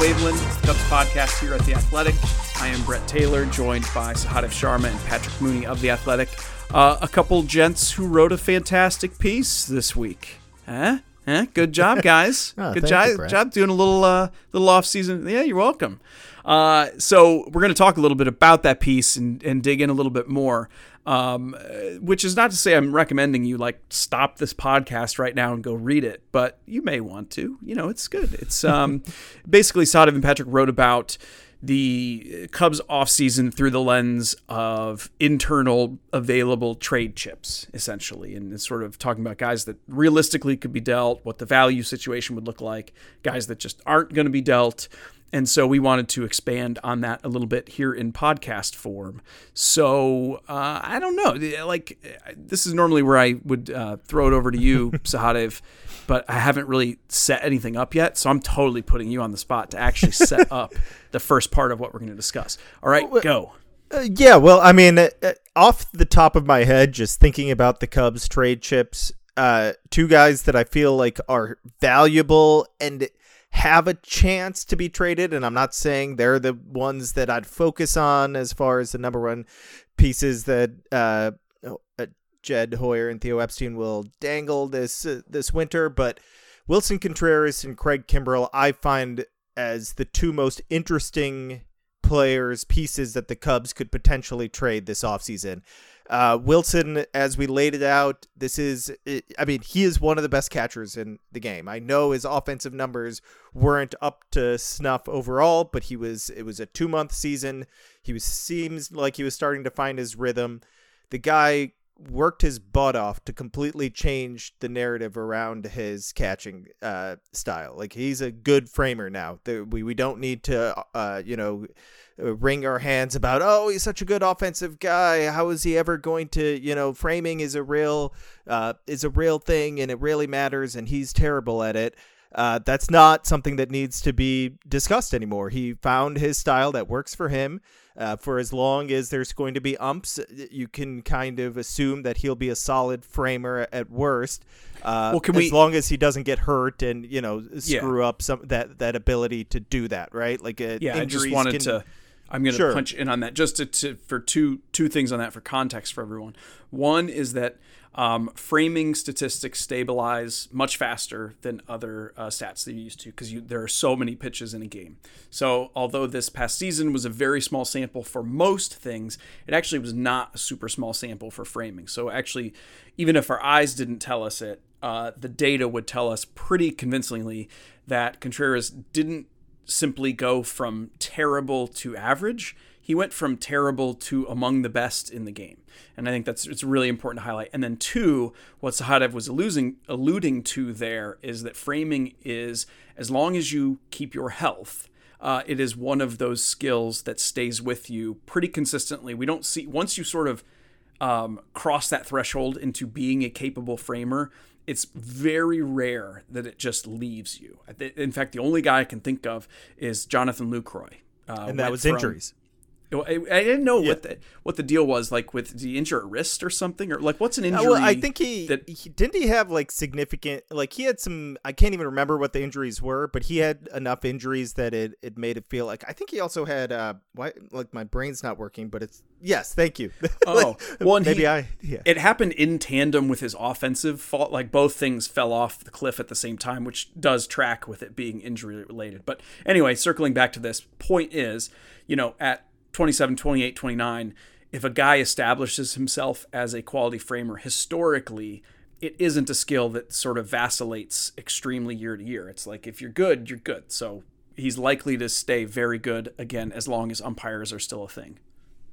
Waveland, the Cubs podcast here at The Athletic. I am Brett Taylor, joined by Sahadev Sharma and Patrick Mooney of The Athletic. Uh, a couple gents who wrote a fantastic piece this week. Huh? Huh? Good job, guys. Oh, Good job, you, job doing a little uh, little off season. Yeah, you're welcome. Uh, so we're going to talk a little bit about that piece and, and dig in a little bit more. Um, uh, which is not to say I'm recommending you like stop this podcast right now and go read it, but you may want to. You know, it's good. It's um, basically and Patrick wrote about the Cubs offseason through the lens of internal available trade chips, essentially, and it's sort of talking about guys that realistically could be dealt, what the value situation would look like, guys that just aren't going to be dealt. And so we wanted to expand on that a little bit here in podcast form. So uh, I don't know. Like, this is normally where I would uh, throw it over to you, Sahadev, but I haven't really set anything up yet. So I'm totally putting you on the spot to actually set up the first part of what we're going to discuss. All right, go. Uh, yeah, well, I mean, uh, uh, off the top of my head, just thinking about the Cubs trade chips, uh, two guys that I feel like are valuable and have a chance to be traded, and I'm not saying they're the ones that I'd focus on as far as the number one pieces that uh, uh, Jed Hoyer and Theo Epstein will dangle this uh, this winter, but Willson Contreras and Craig Kimbrel I find as the two most interesting players, pieces that the Cubs could potentially trade this offseason. Uh, Willson, as we laid it out, this is, I mean, he is one of the best catchers in the game. I know his offensive numbers weren't up to snuff overall, but he was, it was a two month season. He was, seems like he was starting to find his rhythm. The guy worked his butt off to completely change the narrative around his catching uh, style. Like he's a good framer now. We we don't need to uh, you know wring our hands about oh he's such a good offensive guy. How is he ever going to you know framing is a real uh, is a real thing and it really matters and he's terrible at it. Uh, that's not something that needs to be discussed anymore. He found his style that works for him. Uh, for as long as there's going to be umps, you can kind of assume that he'll be a solid framer at worst. Uh, Well, can as we- long as he doesn't get hurt and you know screw up some that that ability to do that, right? Like uh, Yeah, I just injuries wanted can- to. I'm going to Sure. punch in on that just to, to for two two things on that for context for everyone. One is that um, framing statistics stabilize much faster than other uh, stats that you used to because there are so many pitches in a game. So although this past season was a very small sample for most things, it actually was not a super small sample for framing. So actually, even if our eyes didn't tell us it, uh, the data would tell us pretty convincingly that Contreras didn't simply go from terrible to average. He went from terrible to among the best in the game. And I think that's it's really important to highlight. And then two, what Sahadev was alluding alluding to there is that framing is as long as you keep your health, uh, it is one of those skills that stays with you pretty consistently. We don't see once you sort of um, cross that threshold into being a capable framer, it's very rare that it just leaves you. In fact, the only guy I can think of is Jonathan Lucroy. Uh, and that was from, injuries. I, I didn't know yeah. what the what the deal was like with the injured wrist or something or like what's an injury? Uh, well, I think he, that, he didn't he have like significant like he had some I can't even remember what the injuries were, but he had enough injuries that it, it made it feel like I think he also had uh why like my brain's not working, but it's yes, thank you. Oh, well, maybe he, I yeah. It happened in tandem with his offensive fault, like both things fell off the cliff at the same time, which does track with it being injury related. But anyway, circling back to this point is, you know, at 27, 28, 29, if a guy establishes himself as a quality framer historically, it isn't a skill that sort of vacillates extremely year to year. It's like if you're good, you're good. So he's likely to stay very good again as long as umpires are still a thing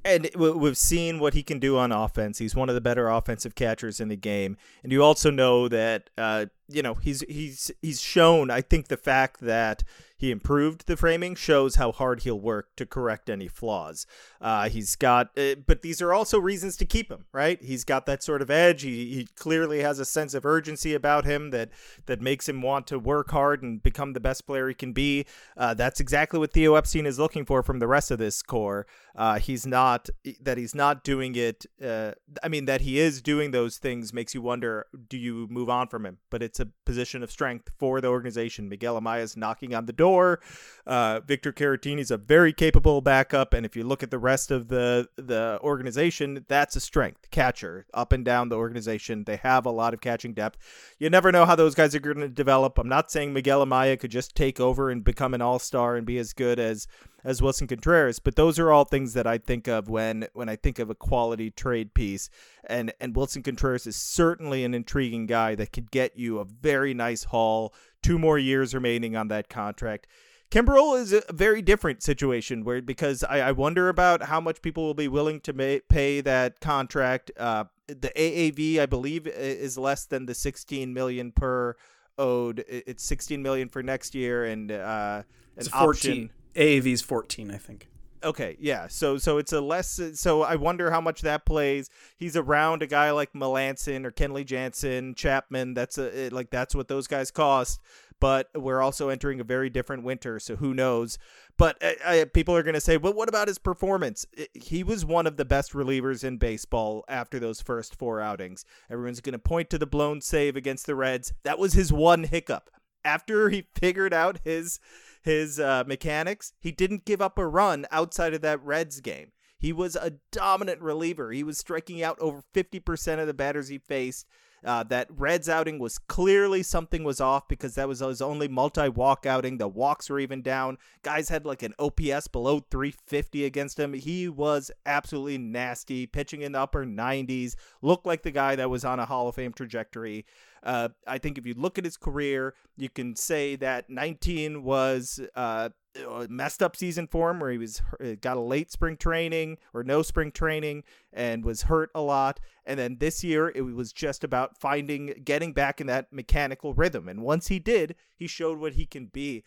and we've seen what he can do on offense. He's one of the better offensive catchers in the game, and you also know that uh, you know he's he's he's shown. I think the fact that he improved the framing shows how hard he'll work to correct any flaws. Uh, he's got, uh, but these are also reasons to keep him, right? He's got that sort of edge. He, he clearly has a sense of urgency about him that that makes him want to work hard and become the best player he can be. Uh, that's exactly what Theo Epstein is looking for from the rest of this core. Uh, he's not that he's not doing it. Uh, I mean, that he is doing those things makes you wonder: Do you move on from him? But it's a position of strength for the organization. Miguel Amaya is knocking on the door door. Uh, Victor Caratini is a very capable backup, and if you look at the rest of the the organization, that's a strength. Catcher up and down the organization, they have a lot of catching depth. You never know how those guys are going to develop. I'm not saying Miguel Amaya could just take over and become an all star and be as good as as Willson Contreras, but those are all things that I think of when when I think of a quality trade piece. And and Willson Contreras is certainly an intriguing guy that could get you a very nice haul two more years remaining on that contract. Kimbrel is a very different situation where because I, I wonder about how much people will be willing to may, pay that contract. Uh, the AAV, I believe, is less than the 16 million per owed. It's 16 million for next year and uh, an it's 14. Option. AAV is 14, I think. Okay, yeah. So so it's a less. So I wonder how much that plays. He's around a guy like Melancon or Kenley Jansen, Chapman. That's a like that's what those guys cost. But we're also entering a very different winter, so who knows? But uh, people are going to say, "Well, what about his performance?" he was one of the best relievers in baseball after those first four outings. Everyone's going to point to the blown save against the Reds. That was his one hiccup. After he figured out his his uh, mechanics, he didn't give up a run outside of that Reds game. He was a dominant reliever. He was striking out over 50% of the batters he faced. Uh, that Reds outing was clearly something was off because that was his only multi walk outing. The walks were even down. Guys had like an OPS below 350 against him. He was absolutely nasty, pitching in the upper 90s. Looked like the guy that was on a Hall of Fame trajectory. Uh, I think if you look at his career, you can say that 19 was uh, a messed up season for him, where he was got a late spring training or no spring training and was hurt a lot. And then this year, it was just about finding, getting back in that mechanical rhythm. And once he did, he showed what he can be.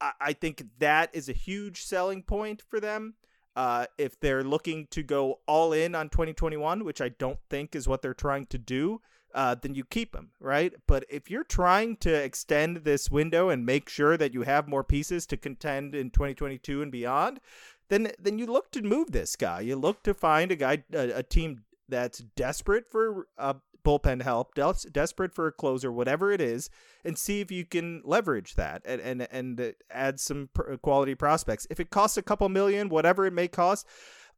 I, I think that is a huge selling point for them. Uh, if they're looking to go all in on 2021, which I don't think is what they're trying to do, uh, then you keep him, right? But if you're trying to extend this window and make sure that you have more pieces to contend in 2022 and beyond, then then you look to move this guy. You look to find a guy, a, a team that's desperate for uh, bullpen help, des- desperate for a closer, whatever it is, and see if you can leverage that and and and add some pr- quality prospects. If it costs a couple million, whatever it may cost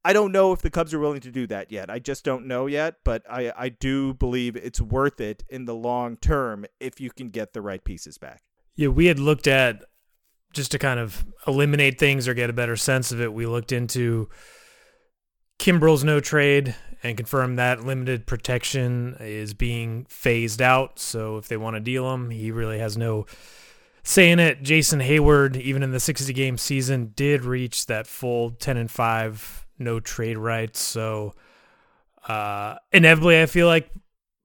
I don't know if the Cubs are willing to do that yet. I just don't know yet, but I, I do believe it's worth it in the long term if you can get the right pieces back. Yeah, we had looked at just to kind of eliminate things or get a better sense of it. We looked into Kimbrel's no trade and confirmed that limited protection is being phased out. So if they want to deal him, he really has no say in it. Jason Heyward, even in the 60 game season, did reach that full 10 and 5 no trade rights. So uh, inevitably, I feel like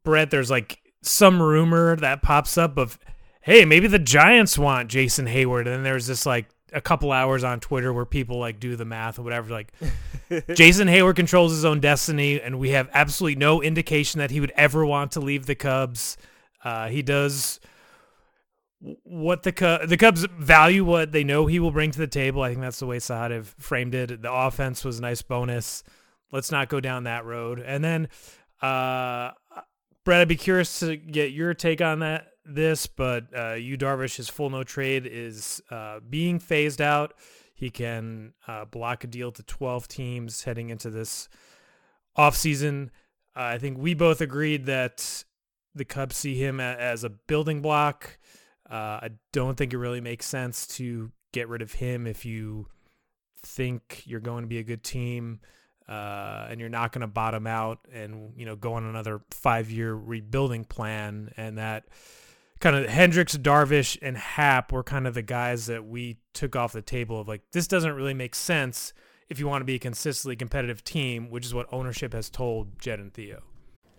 Brett, there's like some rumor that pops up of, hey, maybe the Giants want Jason Heyward, and then there's this like a couple hours on Twitter where people like do the math or whatever. Like Jason Heyward controls his own destiny, and we have absolutely no indication that he would ever want to leave the Cubs. Uh, he does what the Cubs, the Cubs value what they know he will bring to the table. I think that's the way Sahadev framed it. The offense was a nice bonus. Let's not go down that road. And then, uh, Brett, I'd be curious to get your take on that. This, but uh, Yu Darvish, full no trade is uh, being phased out. He can uh, block a deal to 12 teams heading into this offseason. Uh, I think we both agreed that the Cubs see him as a building block. Uh, I don't think it really makes sense to get rid of him if you think you're going to be a good team uh, and you're not going to bottom out and you know go on another five year rebuilding plan. And that kind of Hendricks, Darvish, and Happ were kind of the guys that we took off the table of like this doesn't really make sense if you want to be a consistently competitive team, which is what ownership has told Jed and Theo.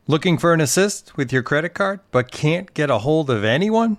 Looking for an assist with your credit card, but can't get a hold of anyone?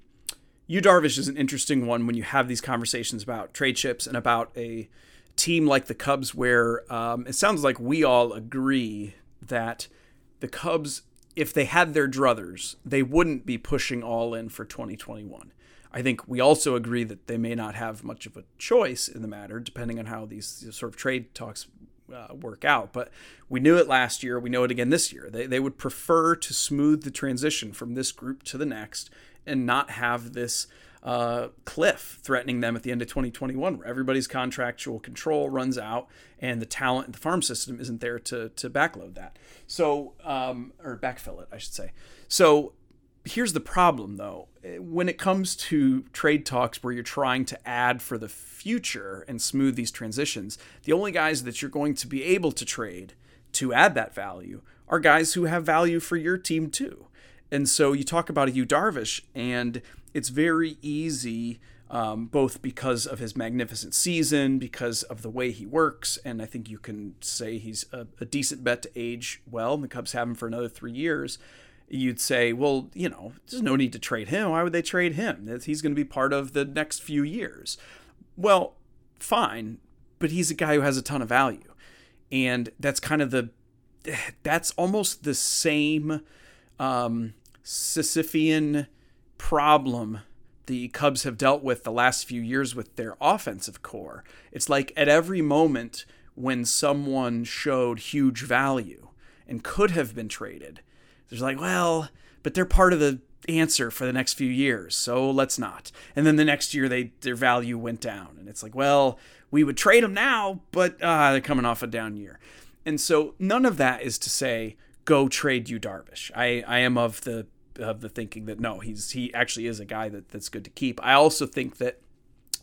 Yu Darvish is an interesting one when you have these conversations about trade chips and about a team like the Cubs, where um, it sounds like we all agree that the Cubs, if they had their druthers, they wouldn't be pushing all in for 2021. I think we also agree that they may not have much of a choice in the matter, depending on how these sort of trade talks uh, work out. But we knew it last year. We know it again this year. They, they would prefer to smooth the transition from this group to the next and not have this uh, cliff threatening them at the end of 2021, where everybody's contractual control runs out and the talent in the farm system isn't there to to backload that. So, um, or backfill it, I should say. So, here's the problem though when it comes to trade talks where you're trying to add for the future and smooth these transitions the only guys that you're going to be able to trade to add that value are guys who have value for your team too and so you talk about a Yu Darvish, and it's very easy, um, both because of his magnificent season, because of the way he works, and I think you can say he's a, a decent bet to age well. And the Cubs have him for another three years. You'd say, well, you know, there's no need to trade him. Why would they trade him? He's going to be part of the next few years. Well, fine, but he's a guy who has a ton of value. And that's kind of the, that's almost the same um, Sisyphean problem the Cubs have dealt with the last few years with their offensive core. It's like at every moment when someone showed huge value and could have been traded, there's like, well, but they're part of the answer for the next few years, so let's not. And then the next year they their value went down, and it's like, well, we would trade them now, but uh, they're coming off a down year. And so none of that is to say go trade Yu Darvish. I, I am of the of the thinking that no, he's he actually is a guy that, that's good to keep. I also think that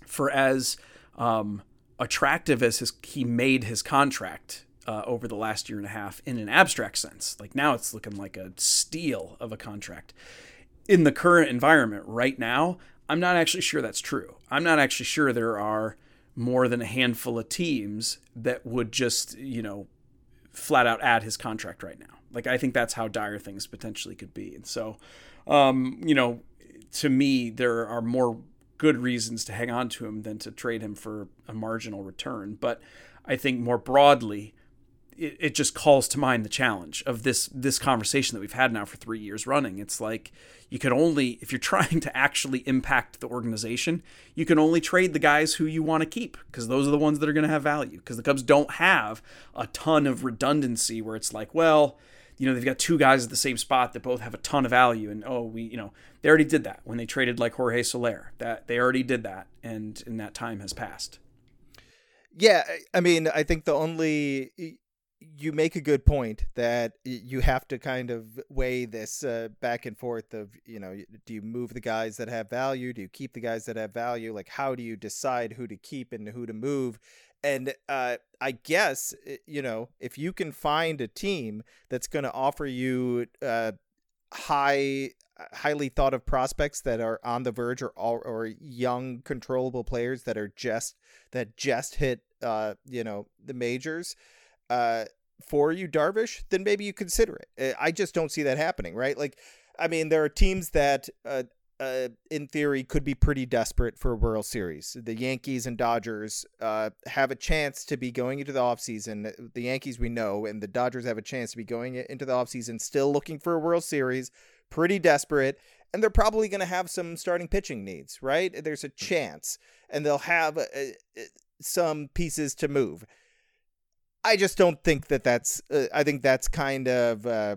for as um, attractive as his he made his contract uh, over the last year and a half in an abstract sense, like now it's looking like a steal of a contract. In the current environment right now, I'm not actually sure that's true. I'm not actually sure there are more than a handful of teams that would just, you know, flat out add his contract right now. Like I think that's how dire things potentially could be. And so, um, you know, to me, there are more good reasons to hang on to him than to trade him for a marginal return. But I think more broadly, it, it just calls to mind the challenge of this this conversation that we've had now for three years running. It's like you can only if you're trying to actually impact the organization, you can only trade the guys who you want to keep because those are the ones that are going to have value. Because the Cubs don't have a ton of redundancy where it's like, well, you know, they've got two guys at the same spot that both have a ton of value. And oh, we, you know, they already did that when they traded like Jorge Soler. That they already did that, and in that time has passed. Yeah, I mean, I think the only you make a good point that you have to kind of weigh this uh, back and forth of you know do you move the guys that have value? Do you keep the guys that have value? Like how do you decide who to keep and who to move? And uh, I guess eh, you know if you can find a team that's going to offer you uh, high highly thought of prospects that are on the verge or or young controllable players that are just that just hit uh you know the majors uh for Yu Darvish then maybe you consider it I just don't see that happening right like I mean there are teams that uh, uh, in theory, could be pretty desperate for a World Series. The Yankees and Dodgers uh, have a chance to be going into the offseason. The Yankees, we know, and the Dodgers have a chance to be going into the offseason still looking for a World Series, pretty desperate. And they're probably going to have some starting pitching needs, right? There's a chance. And they'll have uh, uh some pieces to move. I just don't think that that's, uh, I think that's kind of uh,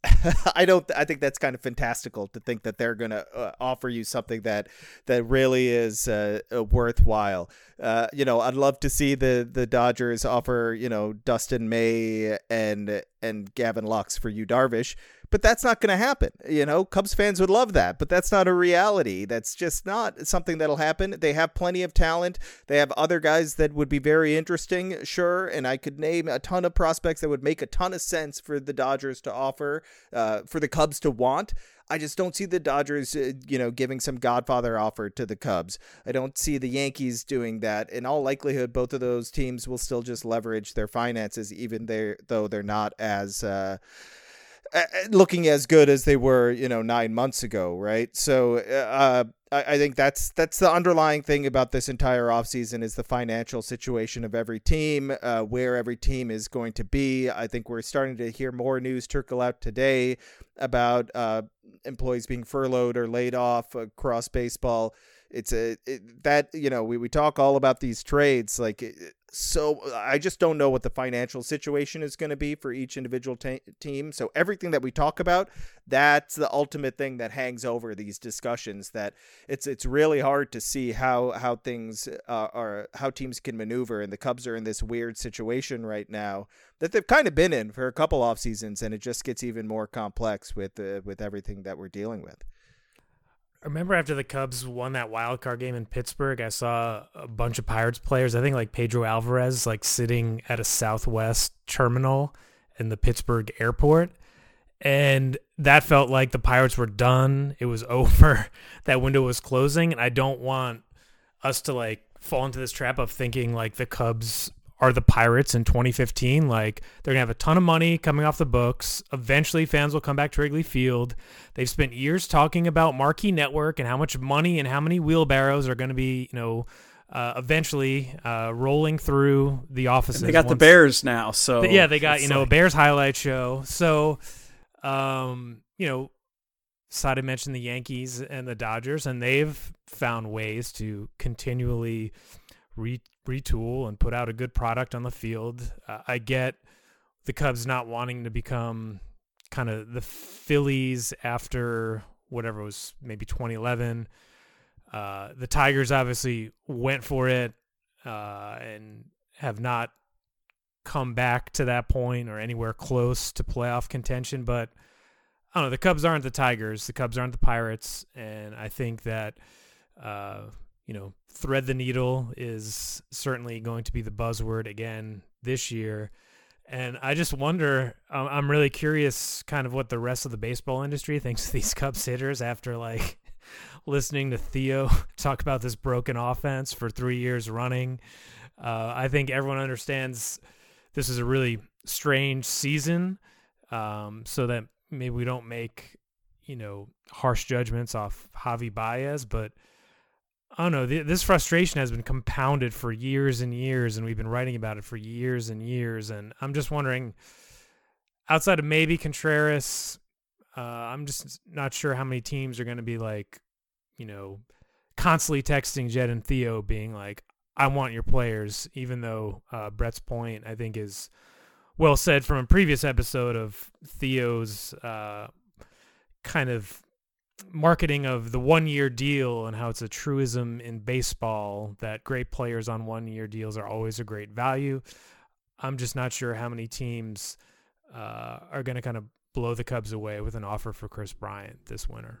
I don't. I think that's kind of fantastical to think that they're going to uh, offer you something that that really is uh, worthwhile. Uh, you know, I'd love to see the the Dodgers offer you know Dustin May and and Gavin Lux for Yu Darvish, but that's not going to happen. You know, Cubs fans would love that, but that's not a reality. That's just not something that'll happen. They have plenty of talent. They have other guys that would be very interesting, sure, and I could name a ton of prospects that would make a ton of sense for the Dodgers to offer, uh, for the Cubs to want. I just don't see the Dodgers, uh, you know, giving some Godfather offer to the Cubs. I don't see the Yankees doing that. In all likelihood, both of those teams will still just leverage their finances, even though they're not as. Uh, looking as good as they were, you know, nine months ago, right? So uh, I, I think that's that's the underlying thing about this entire offseason is the financial situation of every team, uh, where every team is going to be. I think we're starting to hear more news trickle out today about uh, employees being furloughed or laid off across baseball. It's a it, that you know we, we talk all about these trades like so I just don't know what the financial situation is going to be for each individual t- team. So everything that we talk about, that's the ultimate thing that hangs over these discussions. That it's it's really hard to see how how things uh, are how teams can maneuver, and the Cubs are in this weird situation right now that they've kind of been in for a couple off seasons, and it just gets even more complex with uh, with everything that we're dealing with. Remember after the Cubs won that wild card game in Pittsburgh, I saw a bunch of Pirates players. I think like Pedro Alvarez, like sitting at a Southwest terminal in the Pittsburgh airport. And that felt like the Pirates were done. It was over. that window was closing. And I don't want us to like fall into this trap of thinking like the Cubs are the Pirates in 2015. Like they're gonna have a ton of money coming off the books. Eventually, fans will come back to Wrigley Field. They've spent years talking about marquee network and how much money and how many wheelbarrows are going to be, you know, uh, eventually uh, rolling through the offices. And they got the Bears now, so yeah, they got you know like... Bears highlight show. So, um, you know, Sada mentioned the Yankees and the Dodgers, and they've found ways to continually re- retool and put out a good product on the field. Uh, I get the Cubs not wanting to become kind of the Phillies after whatever was maybe 2011. Uh, the Tigers obviously went for it uh, and have not come back to that point or anywhere close to playoff contention. But I don't know. The Cubs aren't the Tigers. The Cubs aren't the Pirates. And I think that uh, you know, thread the needle is certainly going to be the buzzword again this year. And I just wonder, I'm really curious kind of what the rest of the baseball industry thinks of these Cubs hitters after like listening to Theo talk about this broken offense for three years running. Uh, I think everyone understands this is a really strange season. Um, so that maybe we don't make, you know, harsh judgments off Javi Baez, but I don't know. This frustration has been compounded for years and years, and we've been writing about it for years and years. And I'm just wondering, outside of maybe Contreras, uh, I'm just not sure how many teams are going to be like, you know, constantly texting Jed and Theo, being like, "I want your players," even though uh, Brett's point I think is well said from a previous episode of Theo's uh, kind of marketing of the one year deal and how it's a truism in baseball that great players on one year deals are always a great value. I'm just not sure how many teams uh, are going to kind of blow the Cubs away with an offer for Kris Bryant this winter.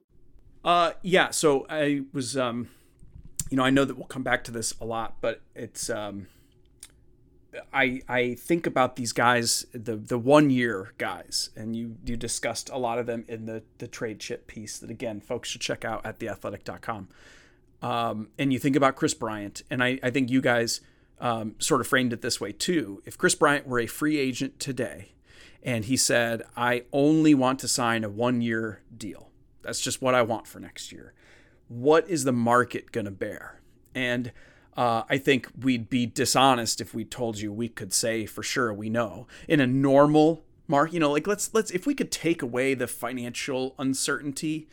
Uh, yeah. So I was, um, you know, I know that we'll come back to this a lot, but it's, um, I I think about these guys, the the one year guys, and you you discussed a lot of them in the the trade chip piece that again folks should check out at theathletic.com. Um, and you think about Kris Bryant, and I, I think you guys um, sort of framed it this way too. If Kris Bryant were a free agent today, and he said, "I only want to sign a one year deal," That's just what I want for next year. What is the market going to bear? And uh, I think we'd be dishonest if we told you we could say for sure we know. In a normal market, you know, like let's let's if we could take away the financial uncertainty,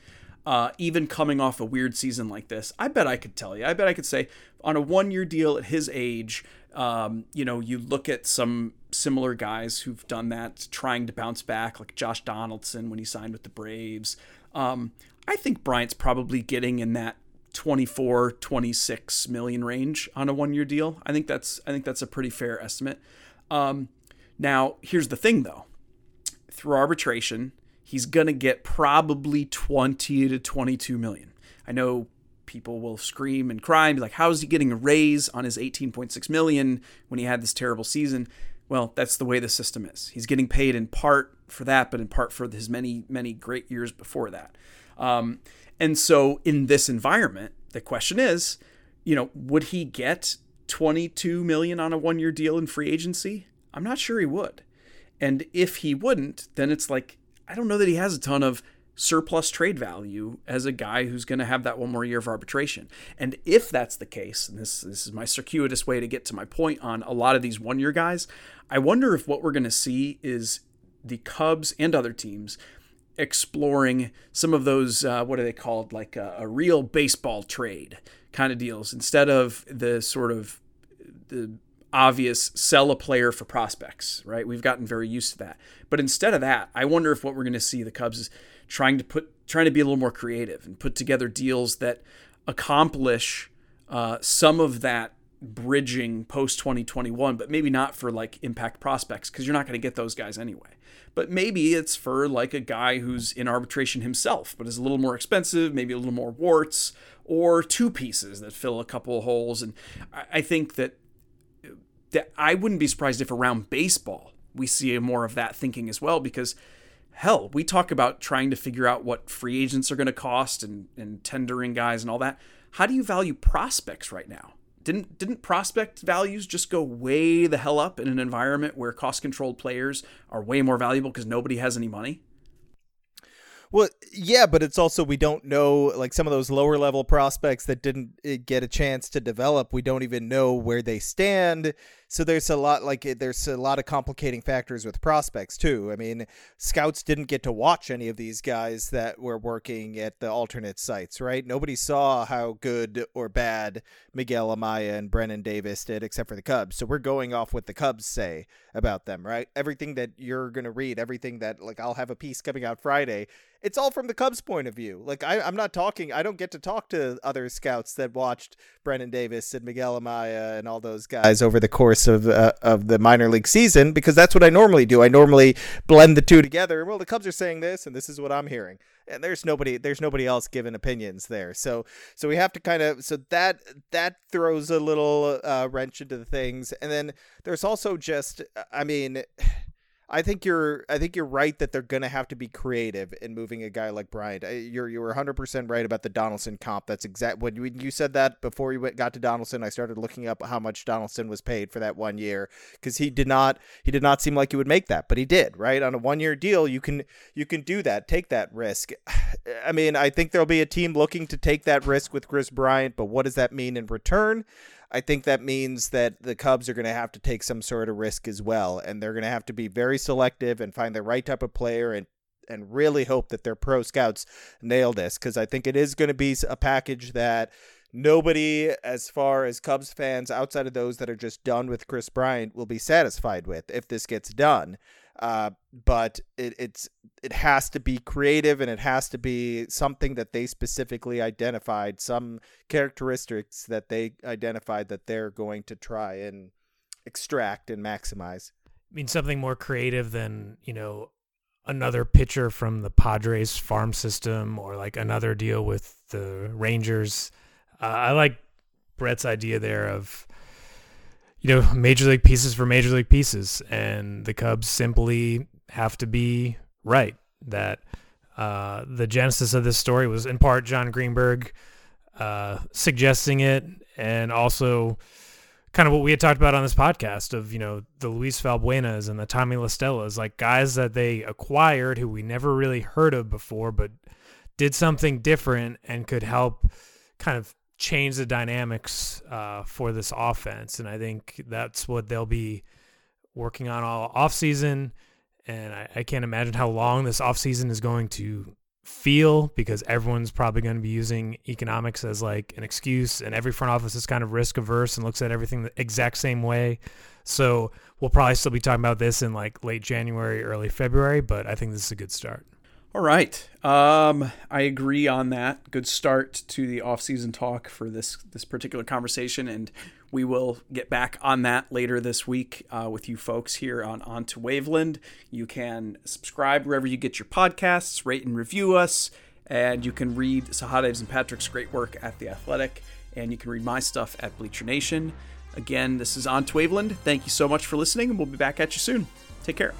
uh, even coming off a weird season like this, I bet I could tell you. I bet I could say on a one-year deal at his age, um, you know, you look at some similar guys who've done that, trying to bounce back, like Josh Donaldson when he signed with the Braves. Um, I think Bryant's probably getting in that 24, 26 million range on a one-year deal. I think that's I think that's a pretty fair estimate. Um, now, here's the thing though. Through arbitration, he's going to get probably 20 to 22 million. I know people will scream and cry and be like, how is he getting a raise on his 18.6 million when he had this terrible season? Well, that's the way the system is. He's getting paid in part for that, but in part for his many, many great years before that. Um, and so, in this environment, the question is, you know, would he get 22 million on a one-year deal in free agency? I'm not sure he would. And if he wouldn't, then it's like I don't know that he has a ton of surplus trade value as a guy who's going to have that one more year of arbitration. And if that's the case, and this, this is my circuitous way to get to my point on a lot of these one year guys, I wonder if what we're going to see is the Cubs and other teams exploring some of those, uh, what are they called, like a, a real baseball trade kind of deals instead of the sort of the obvious sell a player for prospects, right? We've gotten very used to that. But instead of that, I wonder if what we're going to see the Cubs is trying to put trying to be a little more creative and put together deals that accomplish uh, some of that bridging post 2021, but maybe not for like impact prospects because you're not going to get those guys anyway. But maybe it's for like a guy who's in arbitration himself, but is a little more expensive, maybe a little more warts, or two pieces that fill a couple holes. And I think that that I wouldn't be surprised if around baseball we see more of that thinking as well because hell, we talk about trying to figure out what free agents are going to cost and, and tendering guys and all that. How do you value prospects right now? Didn't didn't prospect values just go way the hell up in an environment where cost controlled players are way more valuable because nobody has any money? Well, yeah, but it's also we don't know like some of those lower level prospects that didn't eh, get a chance to develop. We don't even know where they stand. So there's a lot like eh, there's a lot of complicating factors with prospects too. I mean, scouts didn't get to watch any of these guys that were working at the alternate sites, right? Nobody saw how good or bad Miguel Amaya and Brennen Davis did except for the Cubs. So we're going off what the Cubs say about them, right? Everything that you're going to read, everything that like I'll have a piece coming out Friday it's all from the Cubs' point of view. Like I, am not talking. I don't get to talk to other scouts that watched Brennen Davis and Miguel Amaya and all those guys over the course of uh, of the minor league season because that's what I normally do. I normally blend the two together. Well, the Cubs are saying this, and this is what I'm hearing. And there's nobody. There's nobody else giving opinions there. So so we have to kind of so that that throws a little uh, wrench into the things. And then there's also just I mean. I think you're I think you're right that they're going to have to be creative in moving a guy like Bryant. You're you were 100% right about the Donaldson comp. That's exact when you, when you said that before you went, got to Donaldson, I started looking up how much Donaldson was paid for that one year cuz he did not he did not seem like he would make that, but he did, right? On a one-year deal, you can you can do that, take that risk. I mean, I think there'll be a team looking to take that risk with Kris Bryant, but what does that mean in return? I think that means that the Cubs are going to have to take some sort of risk as well, and they're going to have to be very selective and find the right type of player and and really hope that their pro scouts nail this because I think it is going to be a package that nobody, as far as Cubs fans outside of those that are just done with Kris Bryant, will be satisfied with if this gets done. Uh, but it, it's it has to be creative and it has to be something that they specifically identified, some characteristics that they identified that they're going to try and extract and maximize. I mean, something more creative than you know another pitcher from the Padres farm system or like another deal with the Rangers. Uh, I like Brett's idea there of you know, major league pieces for major league pieces, and the Cubs simply have to be right. That uh, the genesis of this story was in part Jon Greenberg uh, suggesting it, and also kind of what we had talked about on this podcast of you know the Luis Valbuenas and the Tommy La Stellas, like guys that they acquired who we never really heard of before, but did something different and could help kind of change the dynamics uh, for this offense. And I think that's what they'll be working on all offseason. And I, I can't imagine how long this offseason is going to feel because everyone's probably going to be using economics as like an excuse. And every front office is kind of risk averse and looks at everything the exact same way. So we'll probably still be talking about this in like late January, early February. But I think this is a good start. All right. Um, I agree on that. Good start to the off-season talk for this this particular conversation, and we will get back on that later this week uh, with you folks here on On to Waveland. You can subscribe wherever you get your podcasts, rate and review us, and you can read Sahadev's and Patrick's great work at The Athletic, and you can read my stuff at Bleacher Nation. Again, this is On to Waveland. Thank you so much for listening, and we'll be back at you soon. Take care.